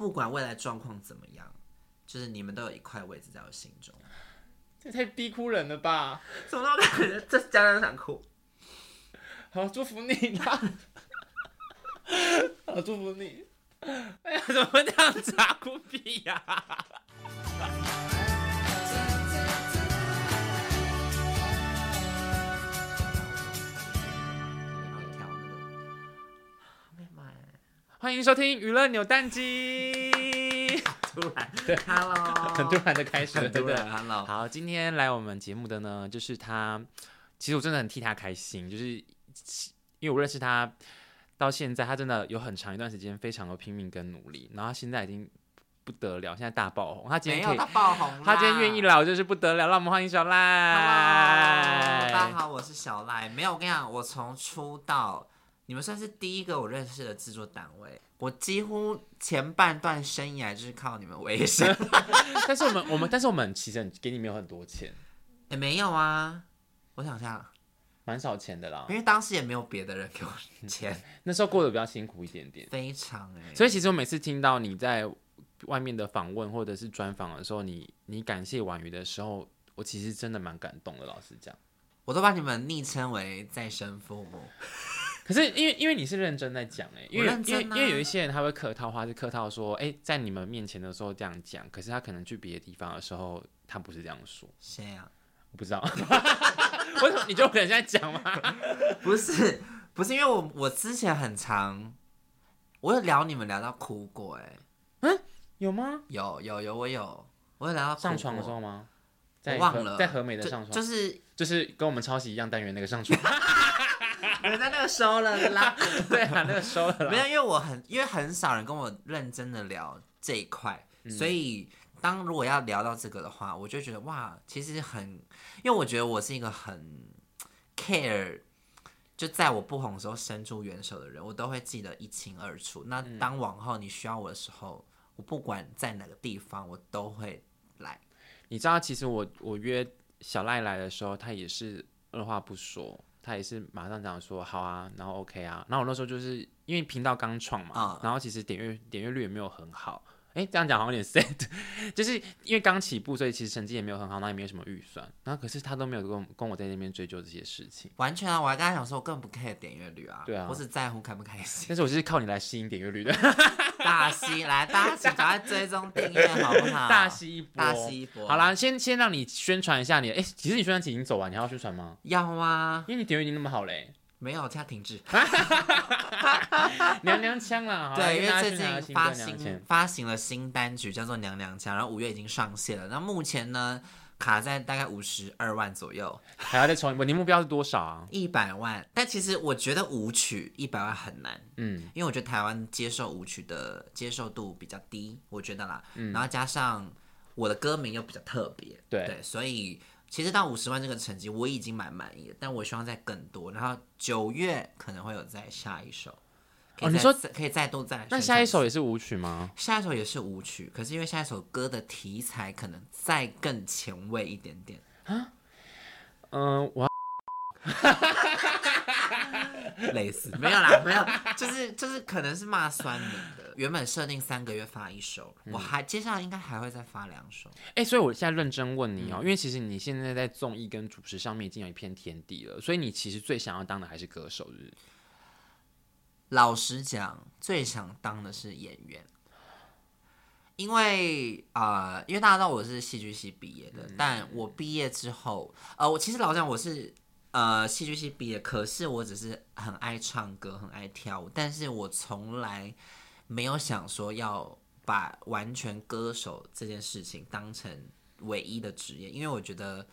不管未来状况怎么样，就是你们都有一块位置在我心中。这太逼哭人了吧？怎么那么感觉？这家长想哭。好，祝福你啦！好，祝福你。哎呀，怎么会这样子啊？哭屁呀！欢迎收听娱乐扭蛋机。突然，对，Hello，很突然的开始，对不对？Hello，好，今天来我们节目的呢，就是他。其实我真的很替他开心，就是因为我认识他到现在，他真的有很长一段时间非常的拼命跟努力，然后他现在已经不得了，现在大爆红。他今天可以，他爆红，他今天愿意来，我就是不得了。让我们欢迎小赖。Hello，大家好，我是小赖。没有，我跟你讲，我从出道。你们算是第一个我认识的制作单位，我几乎前半段生涯就是靠你们维生。但是我们我们但是我们其实给你没有很多钱，也没有啊。我想想，蛮少钱的啦，因为当时也没有别的人给我 钱，那时候过得比较辛苦一点点，非常哎、欸。所以其实我每次听到你在外面的访问或者是专访的时候，你你感谢婉瑜的时候，我其实真的蛮感动的。老实讲，我都把你们昵称为再生父母。可是因为因为你是认真在讲哎、欸，因为、啊、因为因为有一些人他会客套话，是客套说哎、欸，在你们面前的时候这样讲，可是他可能去别的地方的时候，他不是这样说。谁啊？我不知道。为什么你就可能在讲吗？不是不是，因为我我之前很常，我有聊你们聊到哭过哎、欸。嗯，有吗？有有有，我有，我有聊到上床的时候吗？在忘了，在和美的上床，就、就是就是跟我们抄袭一样单元那个上床。人家那个收了啦，对啊，那个收了啦。没有，因为我很，因为很少人跟我认真的聊这一块，嗯、所以当如果要聊到这个的话，我就觉得哇，其实很，因为我觉得我是一个很 care，就在我不红的时候伸出援手的人，我都会记得一清二楚。那当往后你需要我的时候，我不管在哪个地方，我都会来。你知道，其实我我约小赖来的时候，他也是二话不说。他也是马上讲说好啊，然后 OK 啊，然后我那时候就是因为频道刚创嘛，uh, 然后其实点阅点阅率也没有很好，哎，这样讲好像有点 sad，就是因为刚起步，所以其实成绩也没有很好，然后也没有什么预算，然后可是他都没有跟跟我在那边追究这些事情，完全啊，我还跟他讲说我根本不 care 点阅率啊，对啊，我只在乎开不开心，但是我就是靠你来吸引点阅率的。大吸来，大家赶快追踪订阅好不好？大吸一波，大吸一波。好啦，先先让你宣传一下你。哎、欸，其实你宣传期已经走完，你还要宣传吗？要啊，因为你点阅已经那么好嘞。没有，现在停止。娘娘腔啦，对，因为最近发行发行了新单曲，叫做《娘娘腔》，然后五月已经上线了。那目前呢？卡在大概五十二万左右，还要再重一波。你目标是多少啊？一百万。但其实我觉得舞曲一百万很难，嗯，因为我觉得台湾接受舞曲的接受度比较低，我觉得啦。嗯，然后加上我的歌名又比较特别，对对，所以其实到五十万这个成绩我已经蛮满意的，但我希望再更多。然后九月可能会有再下一首。哦，你说可以再度再，那下一首也是舞曲吗？下一首也是舞曲，可是因为下一首歌的题材可能再更前卫一点点啊。嗯，我 类似没有啦，没有，就是就是可能是骂酸民的。原本设定三个月发一首，嗯、我还接下来应该还会再发两首。哎、欸，所以我现在认真问你哦、喔，嗯、因为其实你现在在综艺跟主持上面已经有一片天地了，所以你其实最想要当的还是歌手，是不是？老实讲，最想当的是演员，因为啊、呃，因为大家知道我是戏剧系毕业的，嗯、但我毕业之后，呃，我其实老实讲我是呃戏剧系毕业，可是我只是很爱唱歌，很爱跳舞，但是我从来没有想说要把完全歌手这件事情当成唯一的职业，因为我觉得。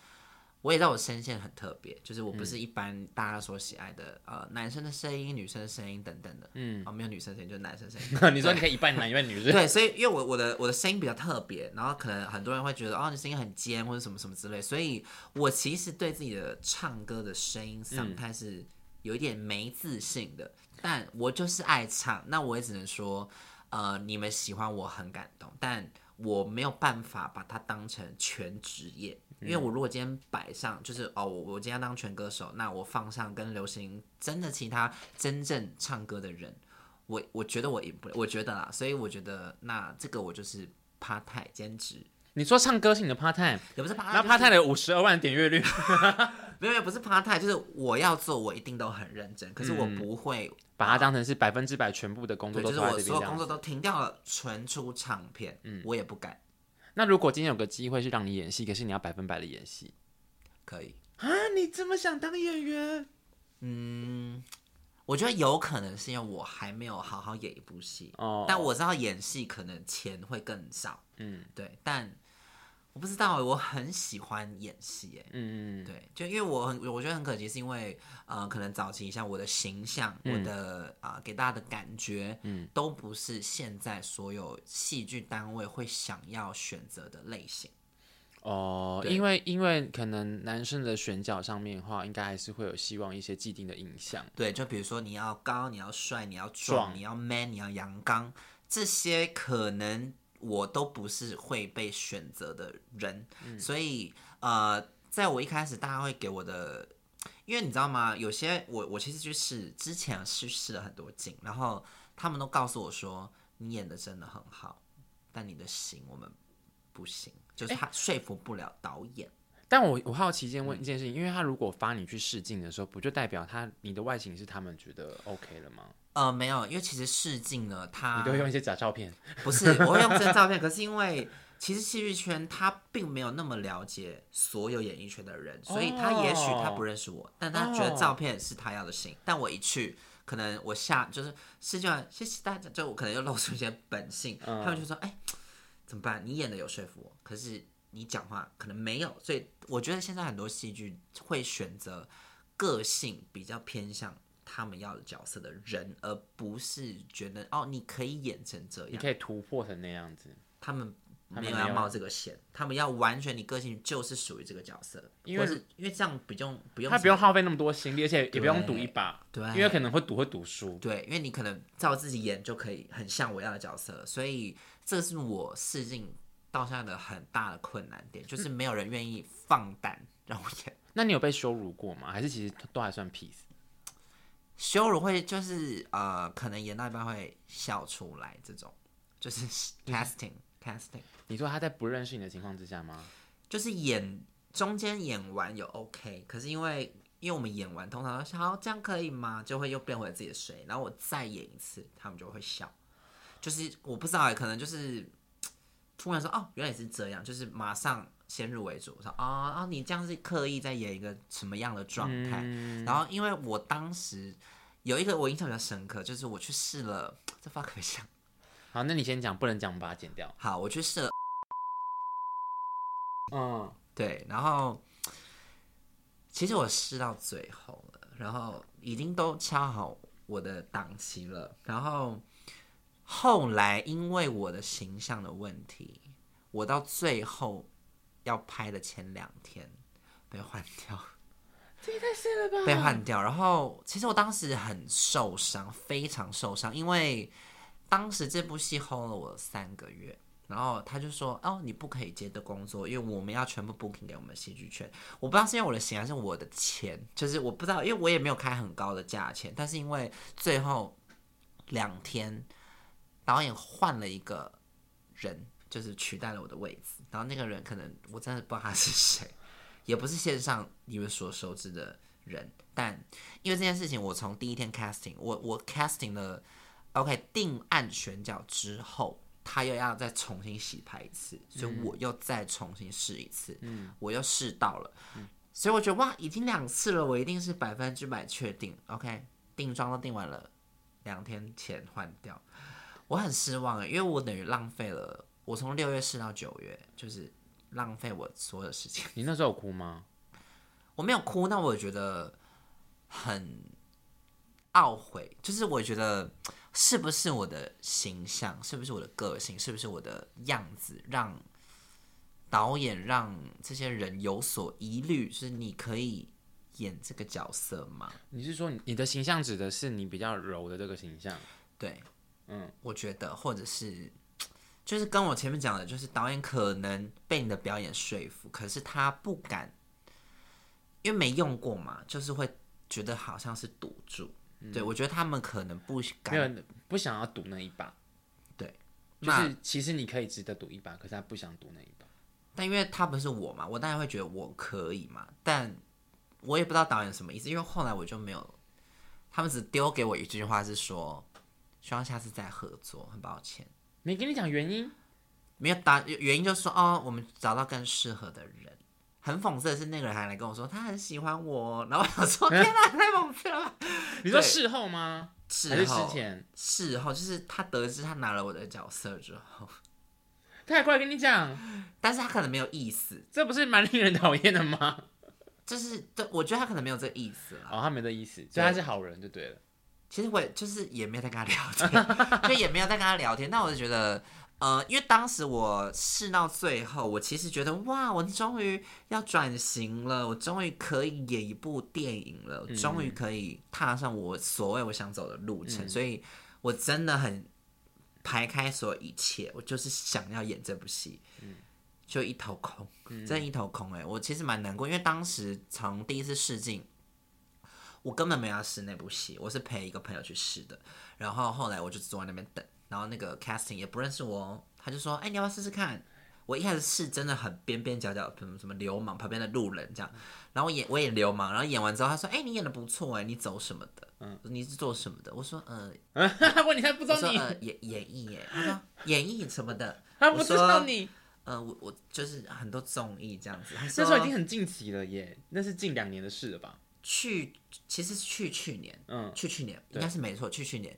我也知道我声线很特别，就是我不是一般大家所喜爱的，嗯、呃，男生的声音、女生的声音等等的，嗯，哦，没有女生声音，就是男生声音。你说你可以一半男一半女生？对，所以因为我我的我的声音比较特别，然后可能很多人会觉得哦，你声音很尖或者什么什么之类，所以我其实对自己的唱歌的声音状态是有一点没自信的，嗯、但我就是爱唱，那我也只能说，呃，你们喜欢我很感动，但我没有办法把它当成全职业。因为我如果今天摆上，就是哦，我我今天要当全歌手，那我放上跟流行真的其他真正唱歌的人，我我觉得我赢不了，我觉得啦，所以我觉得那这个我就是 part time 兼职。你说唱歌是你的 part time，也不是 part time，那 part time 的五十二万点阅率，没有没有，不是 part time，就是我要做，我一定都很认真，可是我不会、嗯、把它当成是百分之百全部的工作就是我所有工作都停掉了，纯出唱片，嗯，我也不敢。那如果今天有个机会是让你演戏，可是你要百分百的演戏，可以啊？你这么想当演员？嗯。我觉得有可能是因为我还没有好好演一部戏，oh. 但我知道演戏可能钱会更少，嗯，对，但我不知道，我很喜欢演戏，哎，嗯嗯，对，就因为我很，我觉得很可惜，是因为呃，可能早期像我的形象，嗯、我的啊、呃，给大家的感觉，嗯，都不是现在所有戏剧单位会想要选择的类型。哦，因为因为可能男生的选角上面的话，应该还是会有希望一些既定的印象。对，就比如说你要高，你要帅，你要壮，你要 man，你要阳刚，这些可能我都不是会被选择的人。嗯、所以呃，在我一开始，大家会给我的，因为你知道吗？有些我我其实去试之前是试了很多镜，然后他们都告诉我说，你演的真的很好，但你的型我们不行。就是他说服不了导演，但我我好奇一件问一件事情，因为他如果发你去试镜的时候，不就代表他你的外形是他们觉得 OK 了吗？呃，没有，因为其实试镜呢，他你都会用一些假照片，不是，我会用真照片。可是因为其实戏剧圈他并没有那么了解所有演艺圈的人，所以他也许他不认识我，但他觉得照片是他要的型。但我一去，可能我下就是试镜完，谢谢大家，就我可能又露出一些本性，他们就说，哎。怎么办？你演的有说服我，可是你讲话可能没有，所以我觉得现在很多戏剧会选择个性比较偏向他们要的角色的人，而不是觉得哦，你可以演成这样，你可以突破成那样子。他们没有要冒这个险，他们要完全你个性就是属于这个角色，因为是因为这样不用不用，他不用耗费那么多心力，而且也不用赌一把，对，因为可能会赌会赌输，对，因为你可能照自己演就可以很像我要的角色，所以。这是我试镜到现在的很大的困难点，就是没有人愿意放胆让我演。那你有被羞辱过吗？还是其实都还算 peace？羞辱会就是呃，可能演到一半会笑出来，这种就是 casting、嗯、casting。你说他在不认识你的情况之下吗？就是演中间演完有 OK，可是因为因为我们演完通常都说好，这样可以吗？就会又变回自己的水，然后我再演一次，他们就会笑。就是我不知道，可能就是突然说哦，原来是这样，就是马上先入为主，说啊啊，你这样是刻意在演一个什么样的状态？嗯、然后因为我当时有一个我印象比较深刻，就是我去试了，这发可不像。好，那你先讲，不能讲，我们把它剪掉。好，我去试了。嗯，对，然后其实我试到最后了，然后已经都掐好我的档期了，然后。后来因为我的形象的问题，我到最后要拍的前两天被换掉，这也太碎了吧！被换掉，然后其实我当时很受伤，非常受伤，因为当时这部戏 hold 了我三个月，然后他就说：“哦，你不可以接的工作，因为我们要全部 booking 给我们戏剧圈。”我不知道是因为我的钱还是我的钱，就是我不知道，因为我也没有开很高的价钱，但是因为最后两天。导演换了一个人，就是取代了我的位置。然后那个人可能我真的不知道他是谁，也不是线上你们所熟知的人。但因为这件事情，我从第一天 casting，我我 casting 了，OK 定案选角之后，他又要再重新洗牌一次，所以我又再重新试一次。嗯，我又试到了，嗯，所以我觉得哇，已经两次了，我一定是百分之百确定。OK，定妆都定完了，两天前换掉。我很失望诶，因为我等于浪费了我从六月试到九月，就是浪费我所有时间。你那时候有哭吗？我没有哭，那我觉得很懊悔。就是我觉得是不是我的形象，是不是我的个性，是不是我的样子，让导演让这些人有所疑虑？就是你可以演这个角色吗？你是说你的形象指的是你比较柔的这个形象？对。嗯，我觉得，或者是，就是跟我前面讲的，就是导演可能被你的表演说服，可是他不敢，因为没用过嘛，就是会觉得好像是赌注。嗯、对，我觉得他们可能不敢。不想要赌那一把。对，就是其实你可以值得赌一把，可是他不想赌那一把。但因为他不是我嘛，我当然会觉得我可以嘛。但我也不知道导演什么意思，因为后来我就没有，他们只丢给我一句话是说，希望下次再合作，很抱歉。没跟你讲原因，没有答原因，就是说哦，我们找到更适合的人。很讽刺的是，那个人还来跟我说他很喜欢我，然后我想说 天哪，太讽刺了吧？你说事后吗？事后？事后就是他得知他拿了我的角色之后。他还过来跟你讲，但是他可能没有意思，这不是蛮令人讨厌的吗？就是，对，我觉得他可能没有这个意思了。哦，他没这意思，所以他是好人就对了。其实我也就是也没有在跟他聊天，就也没有在跟他聊天。那我就觉得，呃，因为当时我试到最后，我其实觉得，哇，我终于要转型了，我终于可以演一部电影了，我终于可以踏上我所谓我想走的路程，嗯、所以我真的很。排开所有一切，我就是想要演这部戏，嗯，就一头空，嗯、真的一头空哎、欸！我其实蛮难过，因为当时从第一次试镜，我根本没有要试那部戏，我是陪一个朋友去试的。然后后来我就坐在那边等，然后那个 casting 也不认识我，他就说：“哎、欸，你要不要试试看？”我一开始试真的很边边角角，什么什么流氓旁边的路人这样，然后我演我演流氓，然后演完之后他说：“哎、欸，你演的不错哎，你走什么的？嗯，你是做什么的？”我说：“呃，问你还不知道你？呃、演演艺耶？”他说：“演艺什么的？”他不知道你。呃，我我就是很多综艺这样子。那时候已经很近期了耶，那是近两年的事了吧？去其实是去去年，嗯，去去年应该是没错，去去年。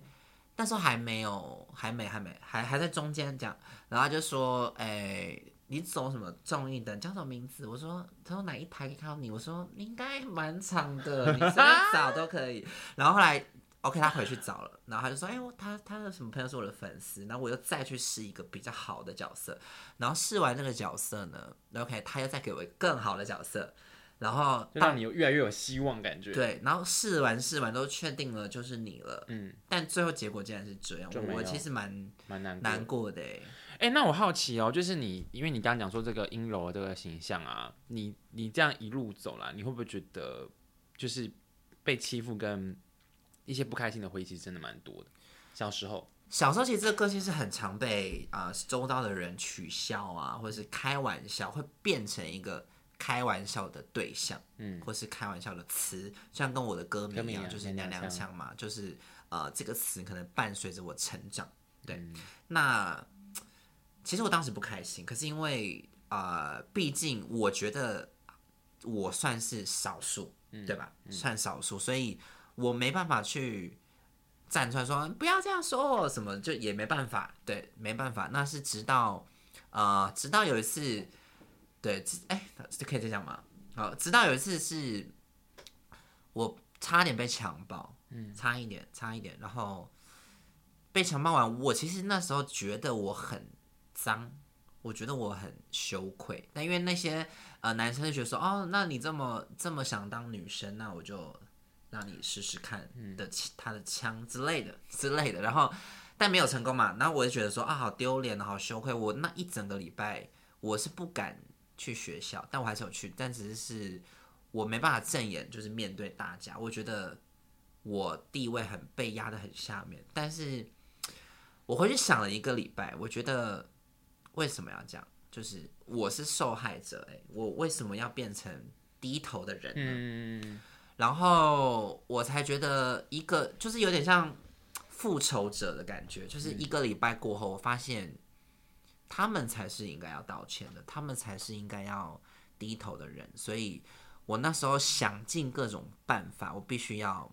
那时候还没有，还没，还没，还还在中间这样，然后他就说：“哎、欸，你走什么综艺的？叫什么名字？”我说：“他说哪一台可以看到你？”我说：“应该蛮长的，你随便 找都可以。”然后后来，OK，他回去找了，然后他就说：“哎、欸，他他的什么朋友是我的粉丝？”然后我又再去试一个比较好的角色，然后试完那个角色呢，OK，他又再给我一个更好的角色。然后就让你有越来越有希望感觉。对，然后试完试完都确定了就是你了。嗯，但最后结果竟然是这样，我其实蛮蛮难难过的。哎、欸，那我好奇哦，就是你，因为你刚刚讲说这个阴柔的这个形象啊，你你这样一路走来，你会不会觉得就是被欺负跟一些不开心的回忆其实真的蛮多的？小时候，小时候其实这个个性是很常被啊、呃、周遭的人取笑啊，或者是开玩笑，会变成一个。开玩笑的对象，嗯，或是开玩笑的词，像跟我的歌名一样，就是娘娘腔嘛，就是呃，这个词可能伴随着我成长。对，嗯、那其实我当时不开心，可是因为呃，毕竟我觉得我算是少数，嗯、对吧？嗯、算少数，所以我没办法去站出来说不要这样说什么，就也没办法，对，没办法。那是直到呃，直到有一次。对，哎，这可以再讲吗？好，直到有一次是，我差点被强暴，嗯，差一点，差一点，然后被强暴完，我其实那时候觉得我很脏，我觉得我很羞愧。但因为那些呃男生就觉得说，哦，那你这么这么想当女生，那我就让你试试看的，嗯，他的枪之类的之类的。然后但没有成功嘛，然后我就觉得说啊，好丢脸，好羞愧。我那一整个礼拜我是不敢。去学校，但我还是有去，但只是是我没办法正眼，就是面对大家。我觉得我地位很被压得很下面，但是我回去想了一个礼拜，我觉得为什么要这样？就是我是受害者，欸，我为什么要变成低头的人呢？嗯，然后我才觉得一个就是有点像复仇者的感觉，就是一个礼拜过后，我发现。他们才是应该要道歉的，他们才是应该要低头的人。所以我那时候想尽各种办法，我必须要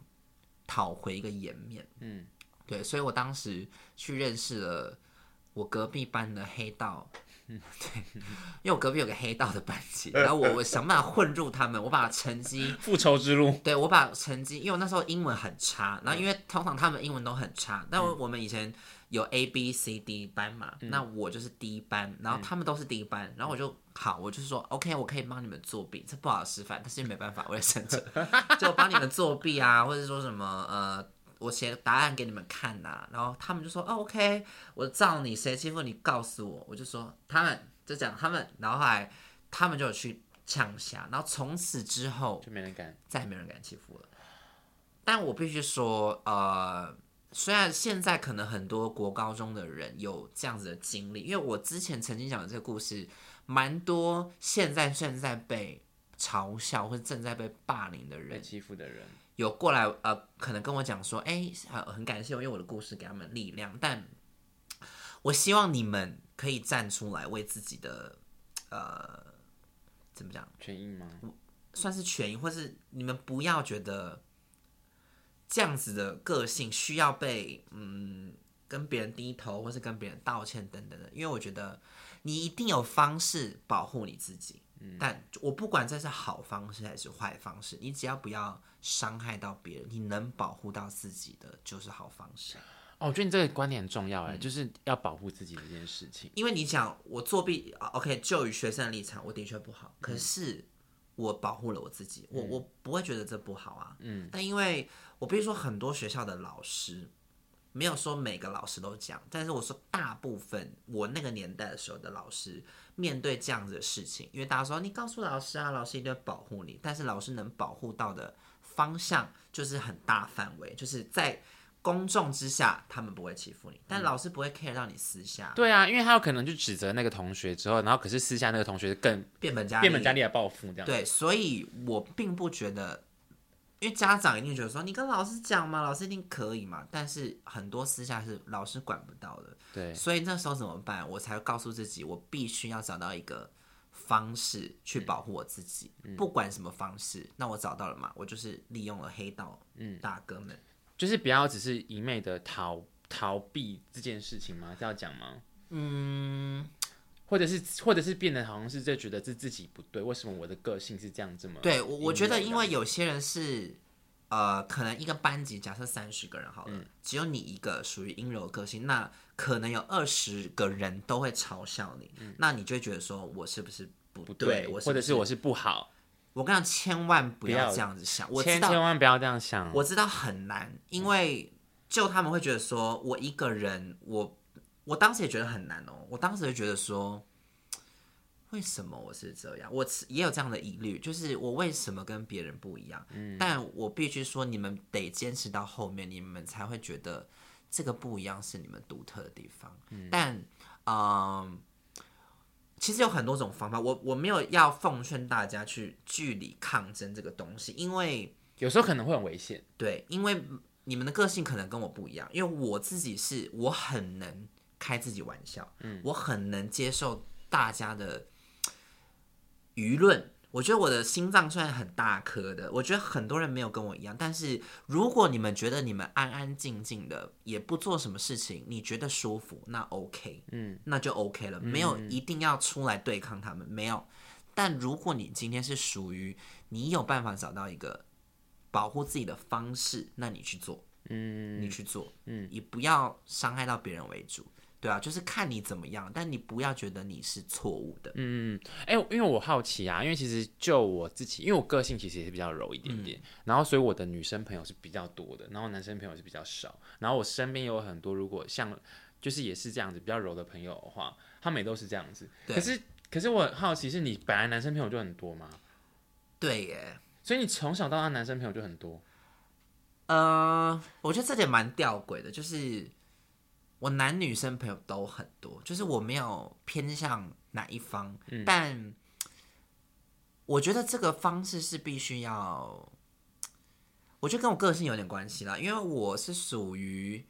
讨回一个颜面。嗯，对，所以我当时去认识了我隔壁班的黑道。嗯，对，因为我隔壁有个黑道的班级，然后我我想办法混入他们，我把成绩 复仇之路。对，我把成绩，因为我那时候英文很差，然后因为通常他们英文都很差，但我们以前。有 A B C D 班嘛？嗯、那我就是 D 班，然后他们都是 D 班，嗯、然后我就好，我就是说 OK，我可以帮你们作弊，这不好示范，但是没办法，我也生存，就帮你们作弊啊，或者说什么呃，我写答案给你们看呐、啊，然后他们就说哦 OK，我照你，谁欺负你告诉我，我就说他们就讲他们，然后后来他们就有去呛下，然后从此之后就没人敢，再也没人敢欺负了。但我必须说呃。虽然现在可能很多国高中的人有这样子的经历，因为我之前曾经讲的这个故事，蛮多现在正在被嘲笑或者正在被霸凌的人、被欺负的人，有过来呃，可能跟我讲说，哎，很很感谢我用我的故事给他们力量，但我希望你们可以站出来为自己的呃，怎么讲，权益吗？算是权益，或是你们不要觉得。这样子的个性需要被嗯跟别人低头，或是跟别人道歉等等的，因为我觉得你一定有方式保护你自己，嗯，但我不管这是好方式还是坏方式，你只要不要伤害到别人，你能保护到自己的就是好方式。哦，我觉得你这个观点很重要哎，嗯，就是要保护自己的这件事情。因为你讲我作弊，OK，就于学生的立场，我的确不好，可是我保护了我自己，我我不会觉得这不好啊，嗯，但因为。我比如说，很多学校的老师没有说每个老师都讲，但是我说大部分我那个年代的时候的老师面对这样子的事情，因为大家说你告诉老师啊，老师一定会保护你，但是老师能保护到的方向就是很大范围，就是在公众之下他们不会欺负你，但老师不会 care 到你私下。对啊，因为他有可能就指责那个同学之后，然后可是私下那个同学更变本加厉，变本加厉来报复这样。对，所以我并不觉得。因为家长一定觉得说，你跟老师讲嘛，老师一定可以嘛。但是很多私下是老师管不到的，对。所以那时候怎么办？我才告诉自己，我必须要找到一个方式去保护我自己，嗯、不管什么方式。那我找到了嘛？我就是利用了黑道，嗯，大哥们，就是不要只是一昧的逃逃避这件事情吗？这要讲吗？嗯。或者是，或者是变得好像是就觉得是自己不对，为什么我的个性是这样这么？对，我我觉得因为有些人是，呃，可能一个班级假设三十个人好了，嗯，只有你一个属于阴柔个性，那可能有二十个人都会嘲笑你，嗯，那你就会觉得说我是不是不对？不对，我或者是我是不好？我跟你讲，千万不要这样子想，我千千万不要这样想，我知道很难，因为就他们会觉得说我一个人我。我当时也觉得很难哦，我当时就觉得说，为什么我是这样？我也有这样的疑虑，就是我为什么跟别人不一样？嗯，但我必须说，你们得坚持到后面，你们才会觉得这个不一样是你们独特的地方。嗯，但，嗯，其实有很多种方法，我我没有要奉劝大家去据理抗争这个东西，因为有时候可能会很危险。对，因为你们的个性可能跟我不一样，因为我自己是我很能。开自己玩笑，嗯，我很能接受大家的舆论。我觉得我的心脏虽然很大颗的，我觉得很多人没有跟我一样。但是如果你们觉得你们安安静静的，也不做什么事情，你觉得舒服，那 OK，嗯，那就 OK 了。没有一定要出来对抗他们，没有。但如果你今天是属于你有办法找到一个保护自己的方式，那你去做，嗯，你去做，嗯，以不要伤害到别人为主。对啊，就是看你怎么样，但你不要觉得你是错误的。嗯，哎，因为我好奇啊，因为其实就我自己，因为我个性其实也是比较柔一点点，嗯、然后所以我的女生朋友是比较多的，然后男生朋友是比较少。然后我身边有很多，如果像就是也是这样子比较柔的朋友的话，他们也都是这样子。可是可是我很好奇，是你本来男生朋友就很多吗？对耶，所以你从小到大男生朋友就很多。呃，我觉得这点蛮吊诡的，就是。我男女生朋友都很多，就是我没有偏向哪一方，嗯、但我觉得这个方式是必须要，我觉得跟我个性有点关系啦，因为我是属于，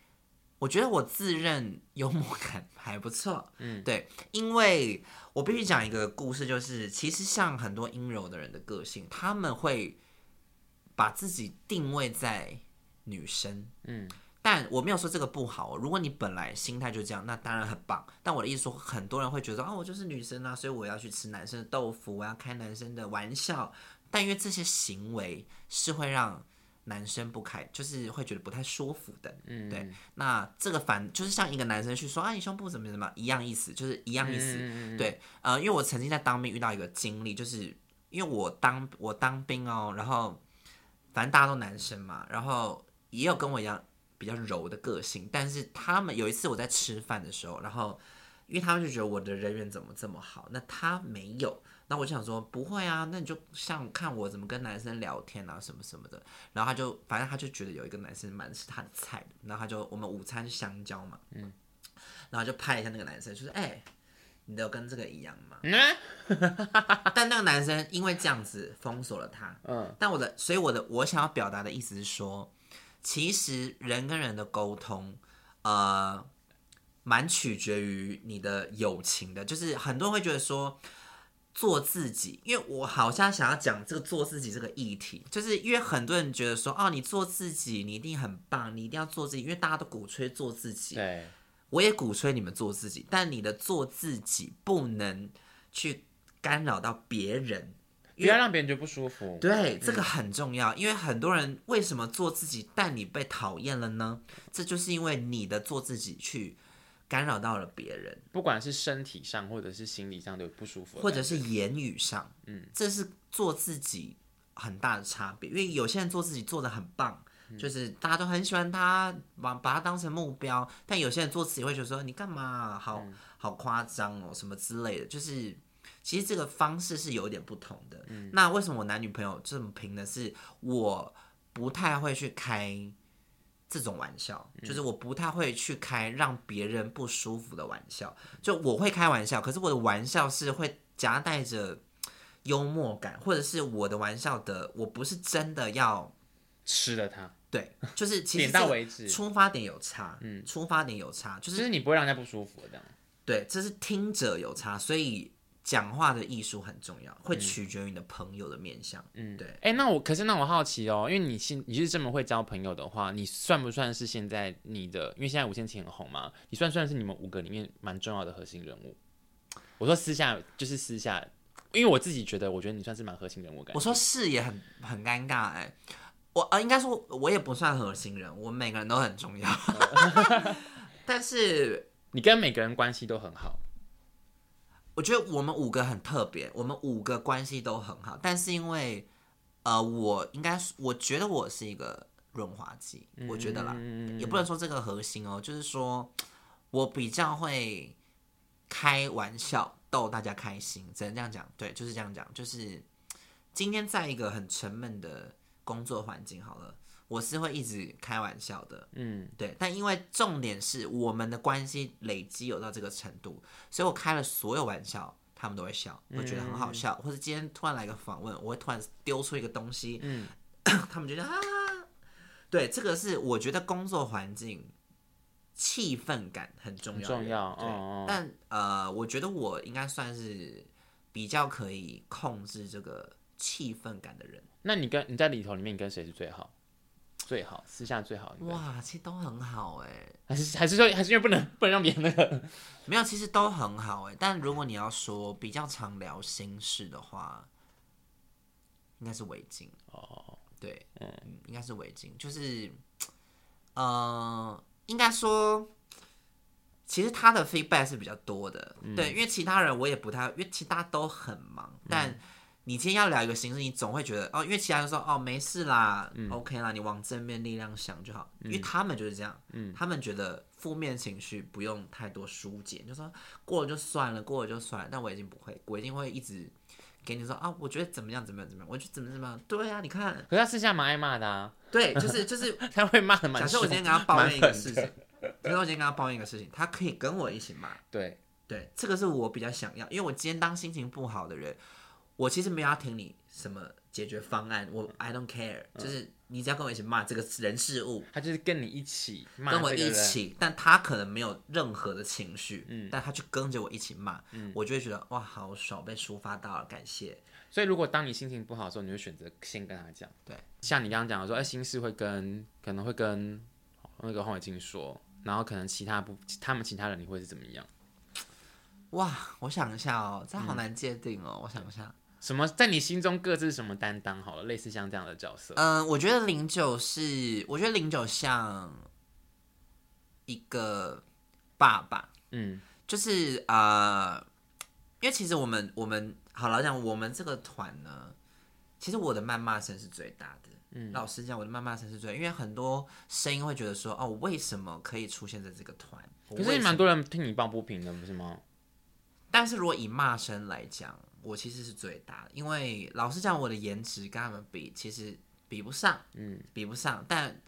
我觉得我自认幽默感还不错，嗯，对，因为我必须讲一个故事，就是其实像很多阴柔的人的个性，他们会把自己定位在女生，嗯。但我没有说这个不好。如果你本来心态就这样，那当然很棒。但我的意思说，很多人会觉得，哦，我就是女生啊，所以我要去吃男生的豆腐，我要开男生的玩笑。但因为这些行为是会让男生不开，就是会觉得不太舒服的。嗯，对。那这个反就是像一个男生去说啊，你胸部怎么怎么一样意思，就是一样意思。嗯、对，呃，因为我曾经在当兵遇到一个经历，就是因为我当我当兵哦，然后反正大家都男生嘛，然后也有跟我一样。比较柔的个性，但是他们有一次我在吃饭的时候，然后因为他们就觉得我的人缘怎么这么好，那他没有。那我就想说不会啊，那你就像看我怎么跟男生聊天啊，什么什么的。然后他就反正他就觉得有一个男生蛮是他的菜的，然后他就我们午餐香蕉嘛，嗯，然后就拍一下那个男生，就是哎、欸，你都跟这个一样吗？嗯，但那个男生因为这样子封锁了他，嗯，但我的所以我的我想要表达的意思是说，其实人跟人的沟通，呃，蛮取决于你的友情的，就是很多人会觉得说。做自己，因为我好像想要讲这个做自己这个议题，就是因为很多人觉得说，哦，你做自己，你一定很棒，你一定要做自己，因为大家都鼓吹做自己。对，我也鼓吹你们做自己，但你的做自己不能去干扰到别人，不要让别人觉得不舒服。对，这个很重要，嗯，因为很多人为什么做自己，但你被讨厌了呢？这就是因为你的做自己去。干扰到了别人，不管是身体上或者是心理上的不舒服，或者是言语上，嗯，这是做自己很大的差别。因为有些人做自己做的很棒，嗯，就是大家都很喜欢他，把把他当成目标。但有些人做自己会觉得说你干嘛，好好夸张哦，什么之类的。就是其实这个方式是有点不同的。嗯，那为什么我男女朋友这么拼的是，我不太会去开。这种玩笑，就是我不太会去开让别人不舒服的玩笑。就我会开玩笑，可是我的玩笑是会夹带着幽默感，或者是我的玩笑的，我不是真的要吃了它。对，就是 其实点到为止，出发点有差，嗯，出发点有差，就是就是你不会让人家不舒服的。对，这是听者有差，所以。讲话的艺术很重要，会取决于你的朋友的面相。嗯，对。哎、欸，那我可是那我好奇哦，因为你现你是这么会交朋友的话，你算不算是现在你的？因为现在五线琴很红嘛，你算不算是你们五个里面蛮重要的核心人物？我说私下就是私下，因为我自己觉得，我觉得你算是蛮核心人物感。我说是也很很尴尬哎、欸，我呃应该说我也不算核心人，我们每个人都很重要，但是你跟每个人关系都很好。我觉得我们五个很特别，我们五个关系都很好，但是因为，呃，我应该，我觉得我是一个润滑剂，我觉得啦，也不能说这个核心哦，就是说我比较会开玩笑逗大家开心，只能这样讲，对，就是这样讲，就是今天在一个很沉闷的工作环境，好了。我是会一直开玩笑的，嗯，对，但因为重点是我们的关系累积有到这个程度，所以我开了所有玩笑，他们都会笑，会觉得很好笑，嗯、或者今天突然来个访问，我会突然丢出一个东西，嗯，他们觉得啊，对，这个是我觉得工作环境气氛感很重要，重要，对，哦、但呃，我觉得我应该算是比较可以控制这个气氛感的人。那你跟你在里头里面，你跟谁是最好？最好私下最好哇，其实都很好哎，还是还是说还是因为不能 不能让别人那个没有，其实都很好哎。但如果你要说比较常聊心事的话，应该是围巾。哦。对，嗯，应该是围巾，就是呃，应该说，其实他的 feedback 是比较多的，嗯、对，因为其他人我也不太，因为其他都很忙，嗯、但。你今天要聊一个形式，你总会觉得哦，因为其他人说哦没事啦，嗯，OK 啦，你往正面力量想就好，嗯，因为他们就是这样，嗯，他们觉得负面情绪不用太多疏解，就说过了就算了，过了就算了。但我已经不会，我一定会一直给你说啊，我觉得怎么样怎么样怎么样，我觉得怎么怎么样，对啊，你看，可是他私下蛮爱骂的啊，对，就是就是 他会骂的蛮。假设我今天跟他抱怨一个事情，假设我今天跟他抱怨一个事情，他可以跟我一起骂，对。对，这个是我比较想要，因为我今天当心情不好的人。我其实没有要听你什么解决方案，我 I don't care，嗯，就是你只要跟我一起骂这个人事物，他就是跟你一起骂，跟我一起，但他可能没有任何的情绪，嗯，但他就跟着我一起骂，嗯，我就会觉得哇，好爽，被抒发到了，感谢。所以如果当你心情不好的时候，你会选择先跟他讲，对，像你刚刚讲的说，哎，心事会跟可能会跟那个黄伟静说，然后可能其他不，他们其他人你会是怎么样？哇，我想一下哦，这好难界定哦，嗯，我想一下。什么在你心中各自什么担当？好了，类似像这样的角色。嗯、呃，我觉得零九是，我觉得零九像一个爸爸。嗯，就是呃，因为其实我们我们好了讲，我们这个团呢，其实我的谩骂声是最大的。嗯，老实讲，我的谩骂声是最，因为很多声音会觉得说，哦，为什么可以出现在这个团？可是蛮多人替你抱不平的，不是吗？但是如果以骂声来讲，我其实是最大的，因为老实讲，我的颜值跟他们比，其实比不上，嗯，比不上。但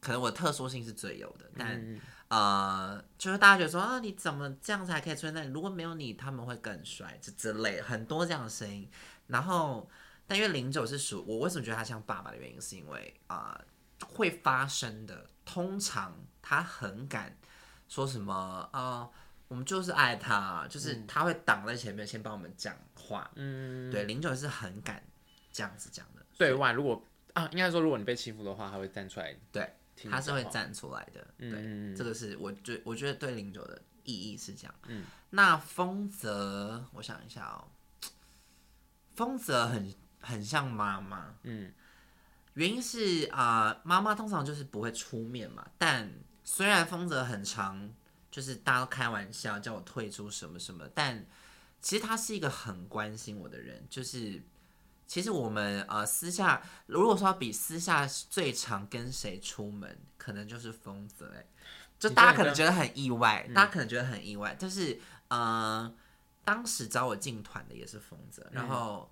可能我的特殊性是最有的，但、嗯、呃，就是大家觉得说啊，你怎么这样才可以出现？那如果没有你，他们会更帅，这之类很多这样的声音。然后，但因为零九是属我为什么觉得他像爸爸的原因，是因为啊、呃，会发生的，通常他很敢说什么啊。呃我们就是爱他，就是他会挡在前面，先帮我们讲话。嗯，对，零九是很敢这样子讲的。对外，如果啊，应该说，如果你被欺负的话，他会站出来。对，他是会站出来的。对，嗯、这个是我觉我觉得对零九的意义是这样。嗯，那丰泽，我想一下哦，丰泽很很像妈妈。嗯，原因是啊，呃、妈妈通常就是不会出面嘛，但虽然丰泽很长。就是大家都开玩笑叫我退出什么什么，但其实他是一个很关心我的人。就是其实我们呃私下，如果说要比私下最常跟谁出门，可能就是丰泽哎，就大家可能觉得很意外，大家可能觉得很意外。就是呃，当时找我进团的也是丰泽，然后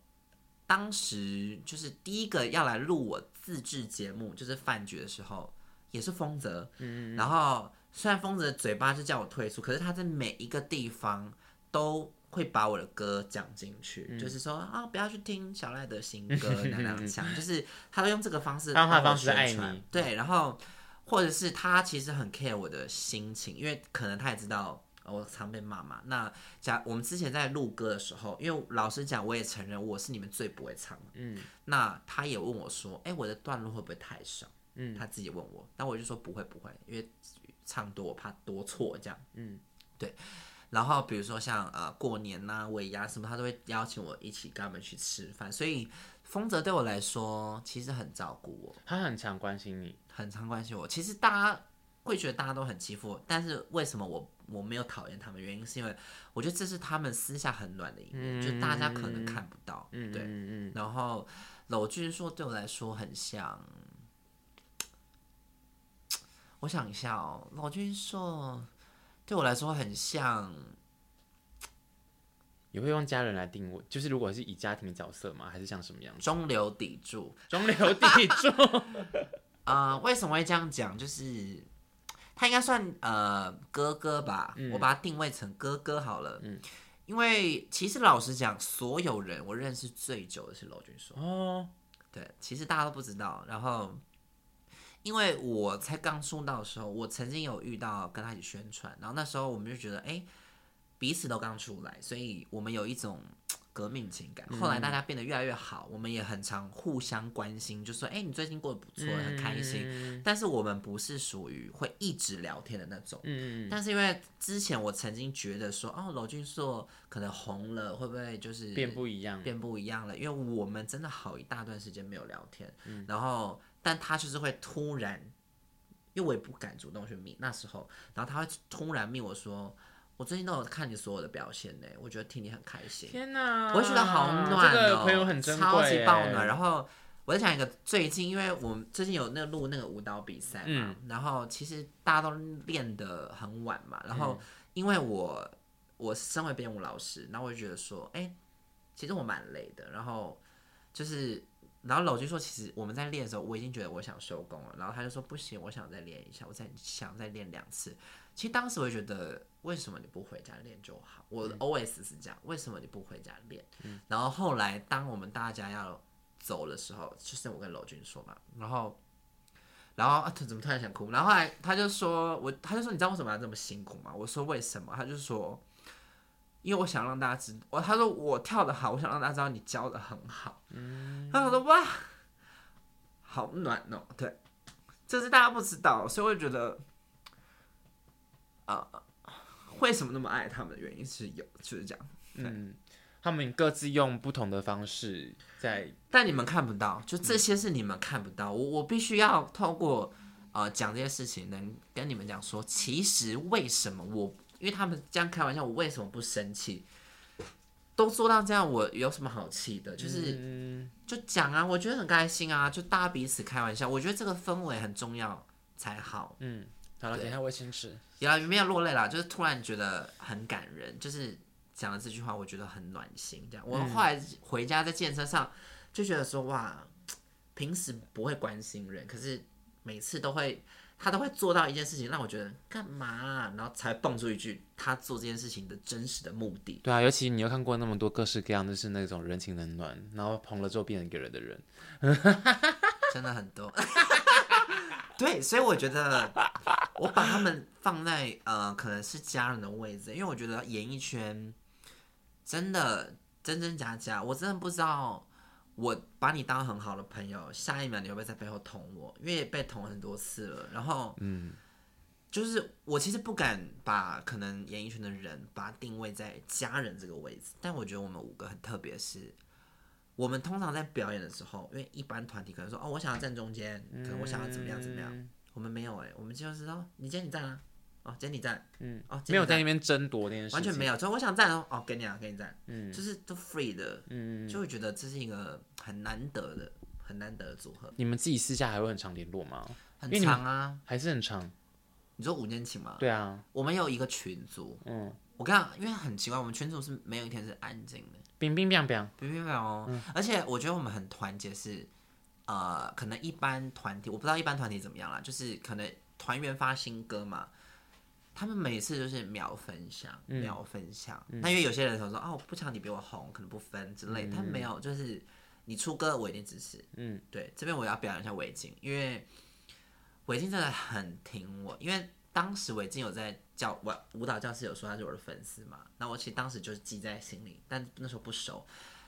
当时就是第一个要来录我自制节目，就是饭局的时候，也是丰泽，嗯，然后。虽然疯子的嘴巴是叫我退出，可是他在每一个地方都会把我的歌讲进去，嗯、就是说啊，不要去听小赖的新歌，那样讲，就是他会用这个方式让他的方式爱你，对，然后或者是他其实很 care 我的心情，因为可能他也知道我常被骂嘛。那假我们之前在录歌的时候，因为老实讲，我也承认我是你们最不会唱的，嗯，那他也问我说，哎，我的段落会不会太少？嗯，他自己问我，但我就说不会不会，因为。唱多我怕多错这样，嗯，对。然后比如说像呃过年呐、啊、尾牙什么，他都会邀请我一起跟他们去吃饭。所以丰泽对我来说其实很照顾我，他很常关心你，很常关心我。其实大家会觉得大家都很欺负我，但是为什么我我没有讨厌他们？原因是因为我觉得这是他们私下很暖的一面，嗯、就大家可能看不到。嗯，对，嗯嗯。然后娄峻硕对我来说很像。我想一下哦，老君硕对我来说很像，你会用家人来定位，就是如果是以家庭角色吗？还是像什么样子？中流砥柱，中流砥柱。呃，为什么会这样讲？就是他应该算呃哥哥吧，嗯、我把他定位成哥哥好了。嗯，因为其实老实讲，所有人我认识最久的是娄峻硕哦。对，其实大家都不知道，然后。因为我才刚出道的时候，我曾经有遇到跟他一起宣传，然后那时候我们就觉得，哎，彼此都刚出来，所以我们有一种革命情感。后来大家变得越来越好，我们也很常互相关心，就说，哎，你最近过得不错，很开心。但是我们不是属于会一直聊天的那种。嗯但是因为之前我曾经觉得说，哦，娄俊硕可能红了，会不会就是变不一样，变不一样了？因为我们真的好一大段时间没有聊天，然后。但他就是会突然，因为我也不敢主动去密那时候，然后他会突然密我说，我最近都有看你所有的表现呢，我觉得听你很开心。天哪，我会觉得好暖哦，这个朋友很珍贵，超级爆暖。然后我在讲一个最近，因为我们最近有那个录那个舞蹈比赛嘛，嗯、然后其实大家都练得很晚嘛，然后因为我我身为编舞老师，然后我就觉得说，哎、欸，其实我蛮累的，然后就是。然后娄君说，其实我们在练的时候，我已经觉得我想收工了。然后他就说不行，我想再练一下，我再想再练两次。其实当时我就觉得，为什么你不回家练就好？我的 OS 是这样，为什么你不回家练？嗯、然后后来当我们大家要走的时候，就是我跟娄君说嘛。然后，然后啊，他怎么突然想哭？然后后来他就说我，他就说你知道为什么要这么辛苦吗？我说为什么？他就说。因为我想让大家知道，我他说我跳的好，我想让大家知道你教的很好。嗯，他说哇，好暖哦，对，这是大家不知道，所以我觉得，啊、呃，为什么那么爱他们的原因是有，就是这样。嗯，他们各自用不同的方式在，但你们看不到，就这些是你们看不到。嗯、我我必须要透过呃讲这些事情，能跟你们讲说，其实为什么我。因为他们这样开玩笑，我为什么不生气？都做到这样，我有什么好气的？就是、嗯、就讲啊，我觉得很开心啊，就大家彼此开玩笑，我觉得这个氛围很重要才好。嗯，好了，等一下卫生纸。有啊，没有落泪啦，就是突然觉得很感人，就是讲了这句话，我觉得很暖心。这样，我后来回家在健身上就觉得说，哇，平时不会关心人，可是每次都会。他都会做到一件事情，让我觉得干嘛、啊，然后才蹦出一句他做这件事情的真实的目的。对啊，尤其你又看过那么多各式各样的是那种人情冷暖，然后红了之后变成一个人的人，真的很多。对，所以我觉得我把他们放在呃可能是家人的位置，因为我觉得演艺圈真的真真假假，我真的不知道。我把你当很好的朋友，下一秒你会不会在背后捅我？因为被捅很多次了。然后，嗯，就是我其实不敢把可能演艺圈的人把它定位在家人这个位置。但我觉得我们五个很特别，是我们通常在表演的时候，因为一般团体可能说哦，我想要站中间，可能我想要怎么样怎么样，我们没有哎、欸，我们就是说你今天你站啊。哦，接你站，嗯，哦，没有在那边争夺那件事，完全没有。所以我想站哦，哦，给你啊，给你站，嗯，就是都 free 的，嗯，就会觉得这是一个很难得的、很难得的组合。你们自己私下还会很常联络吗？很长啊，还是很长。你说五年前吗？对啊，我们有一个群组，嗯，我跟你讲，因为很奇怪，我们群组是没有一天是安静的，冰冰冰冰冰冰冰哦。而且我觉得我们很团结，是呃，可能一般团体我不知道一般团体怎么样啦，就是可能团员发新歌嘛。他们每次就是秒分享，嗯、秒分享。那、嗯、因为有些人说说，哦，我不抢你比我红，可能不分之类。他、嗯、没有，就是你出歌，我一定支持。嗯，对，这边我要表扬一下伟晋，因为伟晋真的很挺我。因为当时伟晋有在教舞舞蹈教室，有说他是我的粉丝嘛。那我其实当时就是记在心里，但那时候不熟。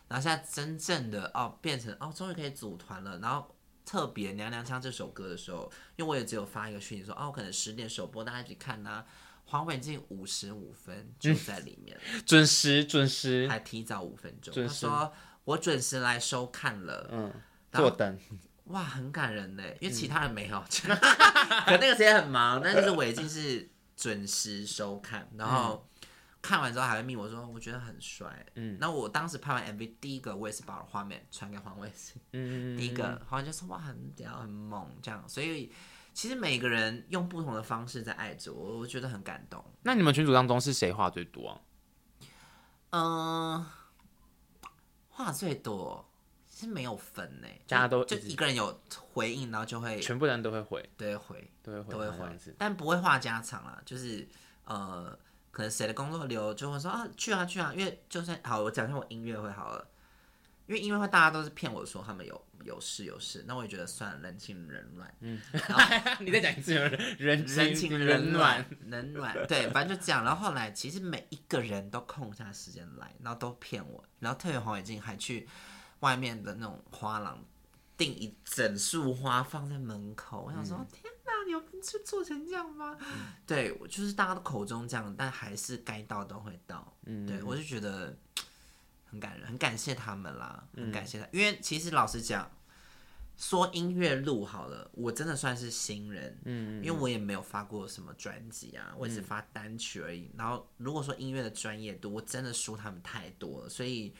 然后现在真正的哦，变成哦，终于可以组团了。然后。特别娘娘腔这首歌的时候，因为我也只有发一个讯息说，哦，可能十点首播，大家一起看呐、啊。黄伟进五十五分就在里面，嗯、准时准时，还提早五分钟。他说我准时来收看了，嗯，坐等，哇，很感人呢，因为其他人没有，嗯、可那个时间很忙，但是伟进是准时收看，然后。嗯看完之后还会密我说，我觉得很帅。嗯，那我当时拍完 MV，第一个我也是把画面传给黄伟星。嗯，第一个好像就说哇很屌很猛这样，所以其实每个人用不同的方式在爱着我，我觉得很感动。那你们群组当中是谁话最多啊？嗯，话最多是没有分呢，大家都就一个人有回应，然后就会全部人都会回，都会回，都会回，都会回，但不会话家常啦，就是呃。可能谁的工作流就会说啊去啊去啊，因为就算好，我讲一下我音乐会好了，因为音乐会大家都是骗我说他们有有事有事，那我也觉得算了，人情冷暖。嗯，然后 你再讲一次，人人情冷暖冷暖，对，反正就这样。然后后来其实每一个人都空下时间来，然后都骗我，然后特别黄伟进还去外面的那种花廊订一整束花放在门口，我想说、嗯、天。你有去做成这样吗？嗯、对，就是大家的口中这样，但还是该到都会到。嗯，对我就觉得很感人，很感谢他们啦，很感谢他。嗯、因为其实老实讲，说音乐录好了，我真的算是新人。嗯，因为我也没有发过什么专辑啊，我只发单曲而已。嗯、然后如果说音乐的专业度，我真的输他们太多了。所以，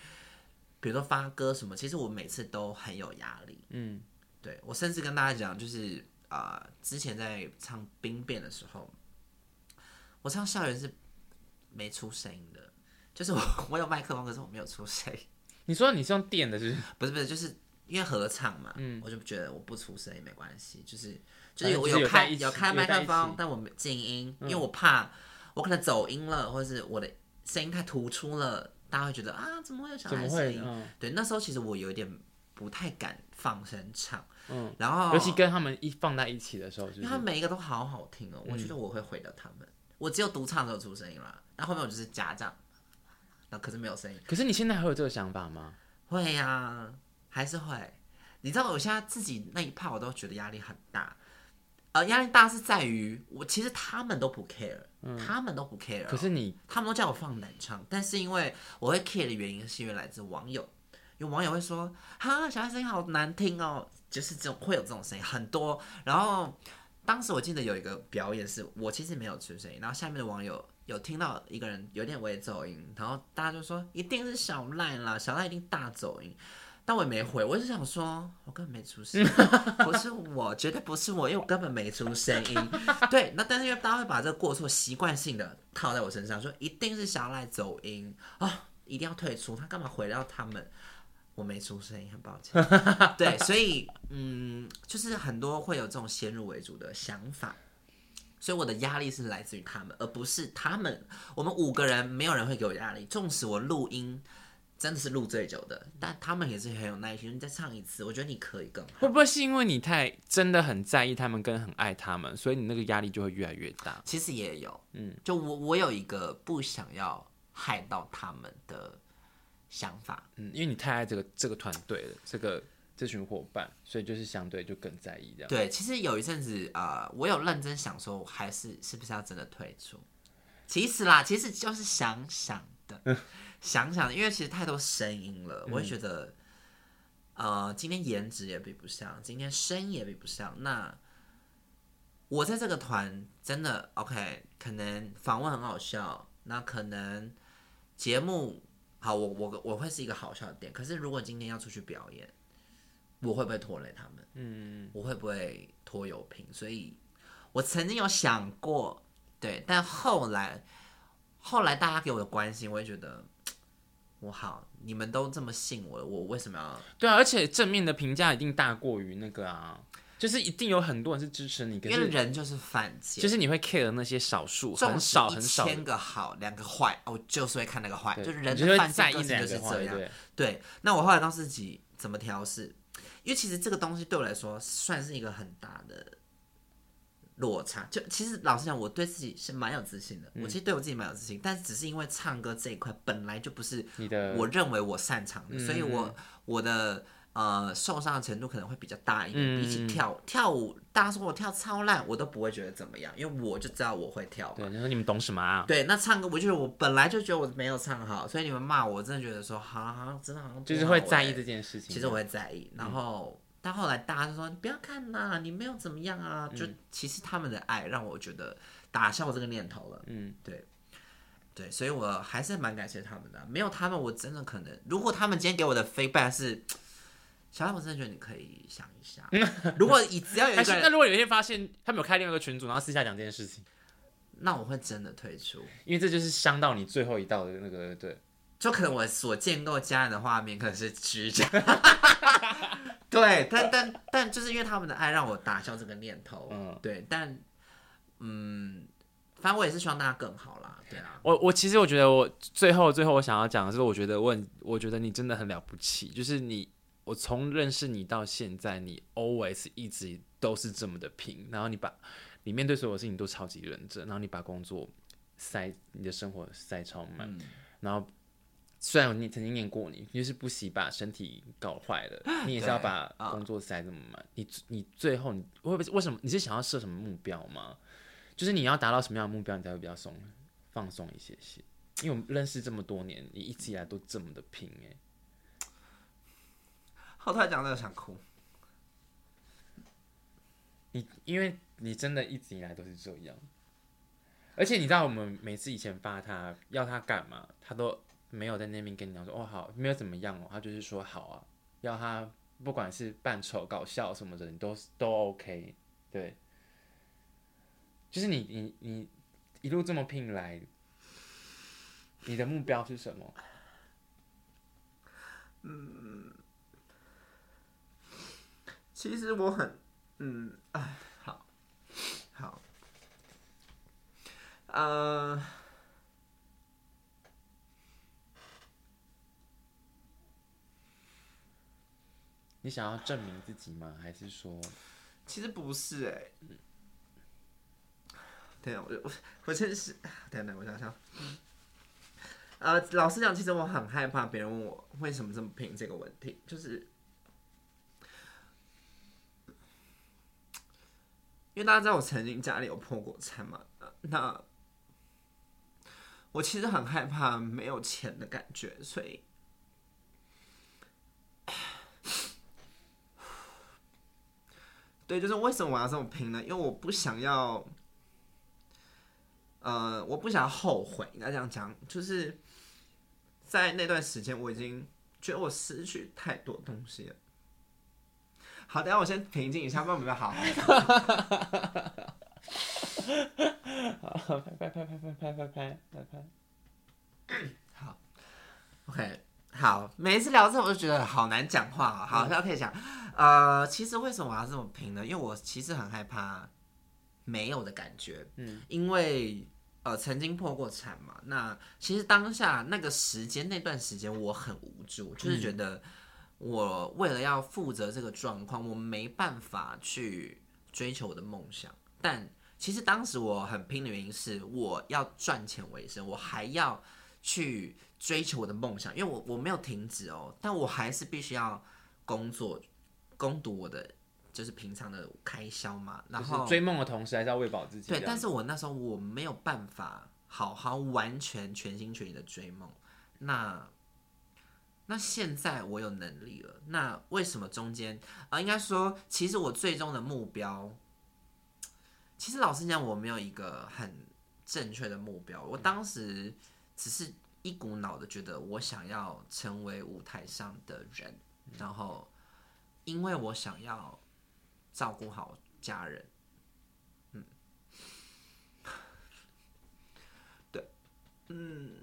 比如说发歌什么，其实我每次都很有压力。嗯，对我甚至跟大家讲，就是。啊、呃，之前在唱《兵变》的时候，我唱校园是没出声音的，就是我 我有麦克风，可是我没有出声音。你说你是用电的，就是不是不是，就是因为合唱嘛，嗯，我就觉得我不出声也没关系，就是就是我有开有开麦克风，但我没静音，嗯、因为我怕我可能走音了，或者是我的声音太突出了，大家会觉得啊，怎么会有小孩声音？嗯、对，那时候其实我有一点不太敢放声唱。嗯，然后尤其跟他们一放在一起的时候，就是，因为他们每一个都好好听哦，我觉得我会毁了他们。嗯、我只有独唱的时候出声音啦，然后后面我就是假唱，那可是没有声音。可是你现在还有这个想法吗？会呀、啊，还是会。你知道我现在自己那一趴我都觉得压力很大，呃，压力大是在于我其实他们都不 care，、嗯、他们都不 care。可是你，他们都叫我放胆唱，但是因为我会 care 的原因是因为来自网友，有网友会说，哈，小孩声音好难听哦。就是这种会有这种声音很多，然后当时我记得有一个表演是我其实没有出声音，然后下面的网友有听到一个人有点微走音，然后大家就说一定是小赖啦，小赖一定大走音。但我也没回，我就想说，我根本没出声，不是我，绝对不是我，因为我根本没出声音。对，那但是因为大家会把这个过错习惯性的套在我身上，说一定是小赖走音啊、哦，一定要退出，他干嘛回到他们？我没出声音，很抱歉。对，所以嗯，就是很多会有这种先入为主的想法，所以我的压力是来自于他们，而不是他们。我们五个人没有人会给我压力，纵使我录音。真的是录最久的，但他们也是很有耐心。你再唱一次，我觉得你可以更好。会不会是因为你太真的很在意他们，跟很爱他们，所以你那个压力就会越来越大？其实也有，嗯，就我我有一个不想要害到他们的想法，嗯，因为你太爱这个这个团队了，这个这群伙伴，所以就是相对就更在意这样。对，其实有一阵子啊、呃，我有认真想说，还是是不是要真的退出？其实啦，其实就是想想的。想想，因为其实太多声音了，我会觉得，嗯、呃，今天颜值也比不上，今天声音也比不上。那我在这个团真的 OK，可能访问很好笑，那可能节目好，我我我会是一个好笑的点。可是如果今天要出去表演，我会不会拖累他们？嗯，我会不会拖油瓶？所以我曾经有想过，对，但后来后来大家给我的关心，我也觉得。我好，你们都这么信我，我为什么要？对啊，而且正面的评价一定大过于那个啊，就是一定有很多人是支持你，因为人就是犯贱，就是你会 care 那些少数，很少很少，千个好，两个坏，我就是会看那个坏，就是人的犯贱就是这样。对，对，那我后来告诉自己怎么调试，因为其实这个东西对我来说算是一个很大的。落差就其实老实讲，我对自己是蛮有自信的。嗯、我其实对我自己蛮有自信，但是只是因为唱歌这一块本来就不是我认为我擅长的，的所以我我的呃受伤的程度可能会比较大一点。嗯、比起跳跳舞，大家说我跳超烂，我都不会觉得怎么样，因为我就知道我会跳。对，你说你们懂什么啊？对，那唱歌，我就是我本来就觉得我没有唱好，所以你们骂我，真的觉得说，好好真的好像就是会在意这件事情。其实我会在意，然后。嗯但后来大家就说：“你不要看呐，你没有怎么样啊。”就其实他们的爱让我觉得打消我这个念头了。嗯，对，对，所以我还是蛮感谢他们的。没有他们，我真的可能，如果他们今天给我的 feedback 是，小爱，我真的觉得你可以想一下。如果你只要有一个，那如果有一天发现他们有开另外一个群组，然后私下讲这件事情，那我会真的退出，因为这就是伤到你最后一道的那个对。就可能我所建构家人的画面可能是局长，对，但但但就是因为他们的爱让我打消这个念头，嗯，对，但嗯，反正我也是希望大家更好啦，对啊，我我其实我觉得我最后最后我想要讲的是，我觉得我我觉得你真的很了不起，就是你我从认识你到现在，你 always 一直都是这么的拼，然后你把你面对所有事情都超级认真，然后你把工作塞你的生活塞超满，嗯、然后。虽然你曾经念过你，你就是不惜把身体搞坏了，你也是要把工作塞这么满。你你最后你会不会为什么？你是想要设什么目标吗？就是你要达到什么样的目标，你才会比较松放松一些些？因为我们认识这么多年，你一直以来都这么的拼哎。后台讲的想哭。你因为你真的一直以来都是这样，而且你知道我们每次以前发他要他干嘛，他都。没有在那边跟你讲说哦好，没有怎么样哦，他就是说好啊，要他不管是扮丑、搞笑什么的，你都都 OK，对，就是你你你一路这么拼来，你的目标是什么？嗯，其实我很嗯哎好，好，呃。你想要证明自己吗？还是说，其实不是哎、欸。对啊，我我我真是，等等，我想想。呃，老实讲，其实我很害怕别人问我为什么这么拼这个问题，就是因为大家知道我曾经家里有破过产嘛。那我其实很害怕没有钱的感觉，所以。对，就是为什么我要这么拼呢？因为我不想要，呃，我不想后悔，应该这样讲，就是在那段时间，我已经觉得我失去太多东西了。好，等下我先平静一下，慢慢 好。好，拍拍拍拍拍拍拍拍拍拍。好，OK，好，每一次聊这我就觉得好难讲话哦。好，现在可以讲。呃，其实为什么我要这么拼呢？因为我其实很害怕没有的感觉。嗯，因为呃曾经破过产嘛。那其实当下那个时间那段时间我很无助，就是觉得我为了要负责这个状况，我没办法去追求我的梦想。但其实当时我很拼的原因是我要赚钱为生，我还要去追求我的梦想，因为我我没有停止哦，但我还是必须要工作。攻读我的就是平常的开销嘛，然后追梦的同时还是要喂饱自己。对，但是我那时候我没有办法好好完全全心全意的追梦。那那现在我有能力了，那为什么中间啊、呃？应该说，其实我最终的目标，其实老实讲，我没有一个很正确的目标。我当时只是一股脑的觉得我想要成为舞台上的人，然后。因为我想要照顾好家人，嗯，对，嗯，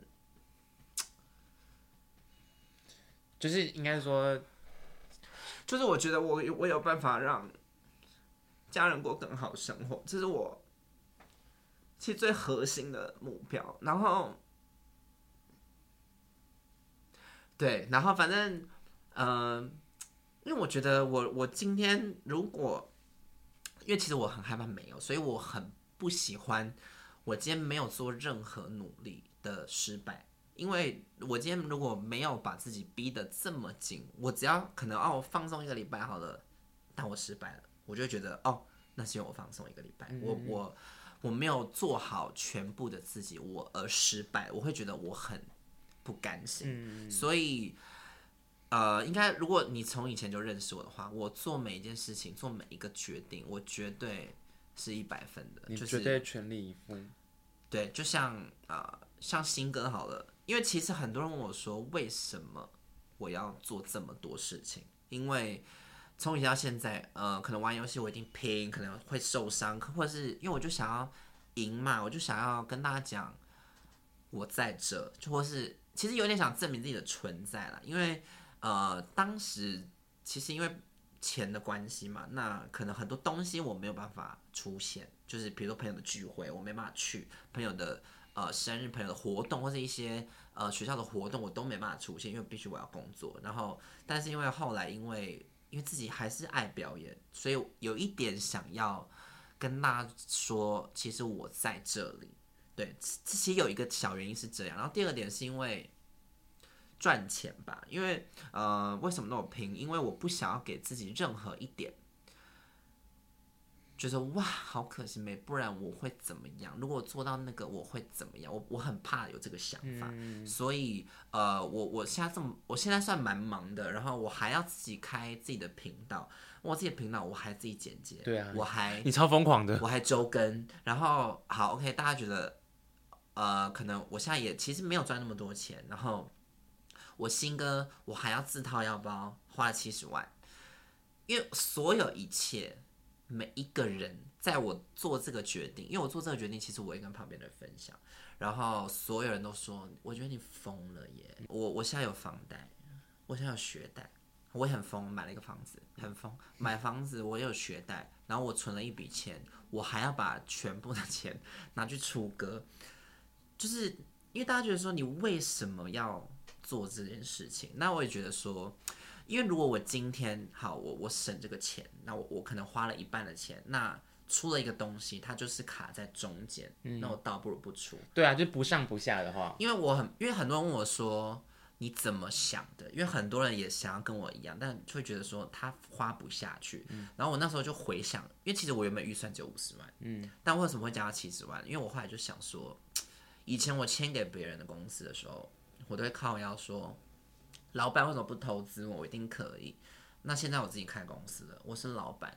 就是应该说，就是我觉得我我有办法让家人过更好生活，这是我其实最核心的目标。然后，对，然后反正，嗯、呃。因为我觉得我我今天如果，因为其实我很害怕没有，所以我很不喜欢我今天没有做任何努力的失败。因为我今天如果没有把自己逼得这么紧，我只要可能哦放松一个礼拜好了，但我失败了，我就觉得哦，那是因为我放松一个礼拜，我我我没有做好全部的自己，我而失败，我会觉得我很不甘心，所以。呃，应该如果你从以前就认识我的话，我做每一件事情，做每一个决定，我绝对是一百分的，你绝对全力以赴。对，就像啊、呃，像新歌好了，因为其实很多人问我说，为什么我要做这么多事情？因为从以前到现在，呃，可能玩游戏我一定拼，可能会受伤，或者是因为我就想要赢嘛，我就想要跟大家讲我在这，就或是其实有点想证明自己的存在了，因为。呃，当时其实因为钱的关系嘛，那可能很多东西我没有办法出现，就是比如说朋友的聚会我没办法去，朋友的呃生日、朋友的活动或者一些呃学校的活动我都没办法出现，因为必须我要工作。然后，但是因为后来因为因为自己还是爱表演，所以有一点想要跟大家说，其实我在这里。对，其实有一个小原因是这样。然后第二个点是因为。赚钱吧，因为呃，为什么那么拼？因为我不想要给自己任何一点，觉得哇，好可惜没，不然我会怎么样？如果我做到那个，我会怎么样？我我很怕有这个想法，嗯、所以呃，我我现在这么，我现在算蛮忙的，然后我还要自己开自己的频道，我自己的频道我还自己剪辑，对啊，我还你超疯狂的，我还周更，然后好 OK，大家觉得呃，可能我现在也其实没有赚那么多钱，然后。我新歌我还要自掏腰包花了七十万，因为所有一切每一个人在我做这个决定，因为我做这个决定，其实我也跟旁边的人分享，然后所有人都说，我觉得你疯了耶！我我现在有房贷，我现在有学贷，我很疯，买了一个房子，很疯，买房子我有学贷，然后我存了一笔钱，我还要把全部的钱 拿去出歌，就是因为大家觉得说，你为什么要？做这件事情，那我也觉得说，因为如果我今天好，我我省这个钱，那我我可能花了一半的钱，那出了一个东西，它就是卡在中间，嗯、那我倒不如不出。对啊，就不上不下的话，因为我很，因为很多人问我说你怎么想的？因为很多人也想要跟我一样，但就会觉得说他花不下去。嗯、然后我那时候就回想，因为其实我原本预算只有五十万，嗯，但为什么会加到七十万？因为我后来就想说，以前我签给别人的公司的时候。我都会靠腰说，老板为什么不投资我？我一定可以。那现在我自己开公司了，我是老板，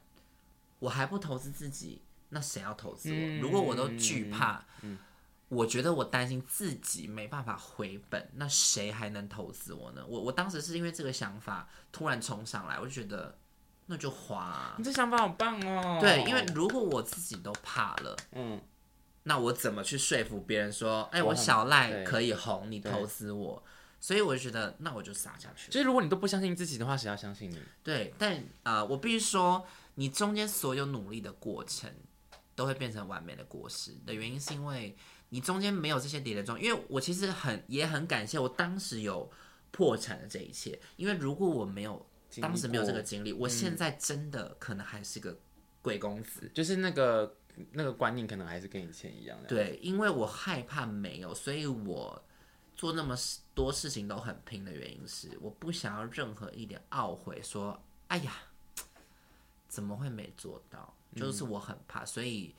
我还不投资自己，那谁要投资我？如果我都惧怕，我觉得我担心自己没办法回本，那谁还能投资我呢？我我当时是因为这个想法突然冲上来，我就觉得那就花啊。你这想法好棒哦！对，因为如果我自己都怕了，嗯，那我怎么去说服别人说，哎，我小赖可以红，你投资我？所以我就觉得，那我就撒下去。就是如果你都不相信自己的话，谁要相信你？对，但呃，我必须说，你中间所有努力的过程都会变成完美的果实的原因，是因为。你中间没有这些跌跌撞，因为我其实很也很感谢我当时有破产的这一切，因为如果我没有当时没有这个经历，我现在真的可能还是个贵公子，嗯，就是那个那个观念可能还是跟以前一样的。对，因为我害怕没有，所以我做那么多事情都很拼的原因是，我不想要任何一点懊悔，说哎呀，怎么会没做到？就是我很怕，所以。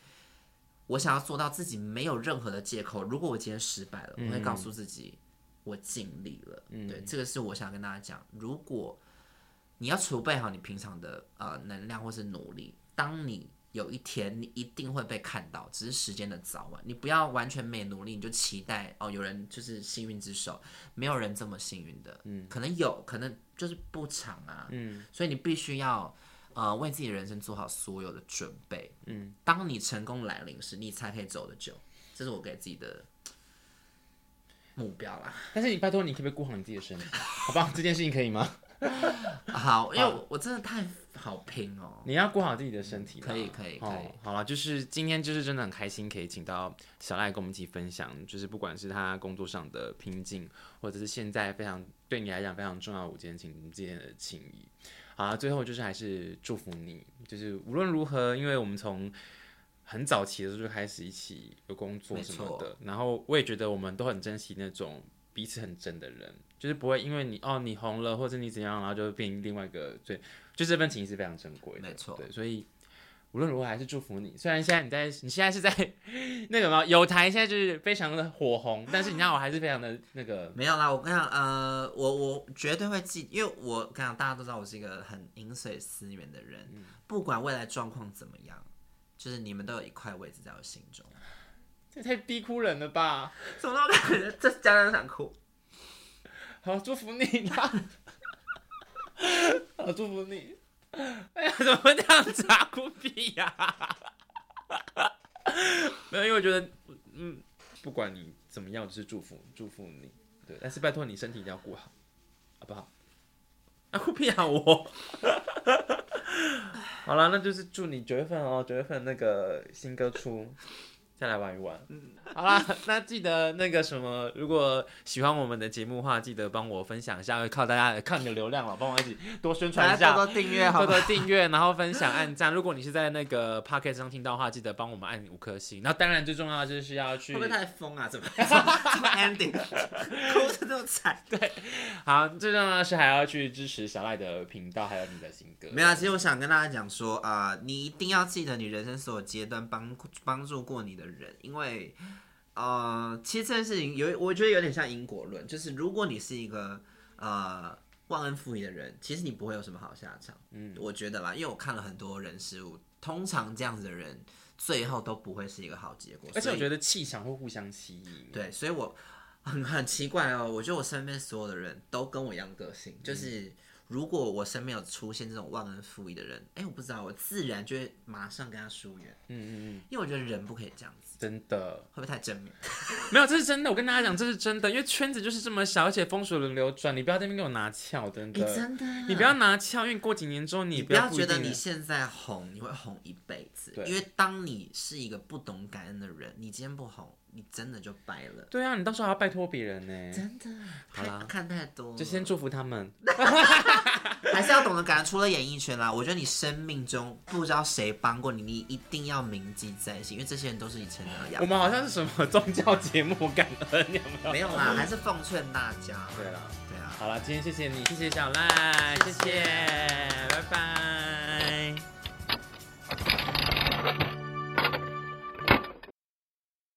我想要做到自己没有任何的借口。如果我今天失败了，我会告诉自己，我尽力了。嗯，对，这个是我想跟大家讲。如果你要储备好你平常的呃能量或是努力，当你有一天你一定会被看到，只是时间的早晚。你不要完全没努力，你就期待哦有人就是幸运之手，没有人这么幸运的。嗯，可能有可能就是不长啊。嗯，所以你必须要。呃，为自己的人生做好所有的准备。嗯，当你成功来临时，你才可以走得久。这是我给自己的目标啦。但是你拜托，你可不可以顾好你自己的身体？好吧，这件事情可以吗？好，因为我，我真的太好拼哦。你要顾好自己的身体。可以，可以，可以。哦，好了，就是今天就是真的很开心，可以请到小赖跟我们一起分享，就是不管是他工作上的拼劲，或者是现在非常对你来讲非常重要的五件情之间的情谊。好了，最后就是还是祝福你，就是无论如何，因为我们从很早期的时候就开始一起有工作什么的，然后我也觉得我们都很珍惜那种彼此很真的人，就是不会因为你哦你红了或者你怎样，然后就变另外一个，最，就这份情谊是非常珍贵的，没错，对，所以。无论如何，还是祝福你。虽然现在你在，你现在是在那个吗？有台现在就是非常的火红，但是你知道我还是非常的那个。没有啦，我跟你讲，呃，我我绝对会记，因为我跟你讲，大家都知道我是一个很饮水思源的人，嗯、不管未来状况怎么样，就是你们都有一块位置在我心中。这太逼哭人了吧？怎么那么感觉？这家人想哭。好，祝福你啦！好，祝福你。哎呀，怎么会这样子啊？哭屁呀！没有，因为我觉得，嗯，不管你怎么样，就是祝福祝福你，对。但是拜托你身体一定要顾好，好不好？啊，哭屁啊我！好了，那就是祝你九月份哦，九月份那个新歌出。再来玩一玩，嗯，好啦，那记得那个什么，如果喜欢我们的节目的话，记得帮我分享一下，靠大家靠你的流量了，帮我一起多宣传一下，多多订阅，多多订阅，然后分享、按赞。如果你是在那个 Podcast 上听到的话，记得帮我们按五颗星。然后当然最重要的就是要去，会不会太疯啊？怎么 怎么 ending，哭的这么惨？对，好，最重要的是还要去支持小赖的频道，还有你的新歌。没有，啊其实我想跟大家讲说啊、呃，你一定要记得你人生所有阶段帮帮助过你的人，因为，呃，其实这件事情有，我觉得有点像因果论，就是如果你是一个呃忘恩负义的人，其实你不会有什么好下场。嗯，我觉得啦，因为我看了很多人事物，通常这样子的人最后都不会是一个好结果。而且我觉得气场会互相吸引。对，所以我很很奇怪哦，我觉得我身边所有的人都跟我一样个性，就是。嗯如果我身边有出现这种忘恩负义的人，哎、欸，我不知道，我自然就会马上跟他疏远。嗯嗯嗯，因为我觉得人不可以这样子。真的，会不会太正面？没有，这是真的。我跟大家讲，这是真的，因为圈子就是这么小，而且风水轮流转，你不要在那边给我拿翘，真的。欸、真的，你不要拿翘，因为过几年之后你不要，你不要觉得你现在红，你会红一辈子。因为当你是一个不懂感恩的人，你今天不红。你真的就败了。对啊，你到时候还要拜托别人呢。真的，好啦，看太多，就先祝福他们。还是要懂得感恩。除了演艺圈啦，我觉得你生命中不知道谁帮过你，你一定要铭记在心，因为这些人都是以前的养。我们好像是什么宗教节目感恩，有没有？没有啦，还是奉劝大家。对了，对啊。好了，今天谢谢你，谢谢小赖，谢谢拜拜。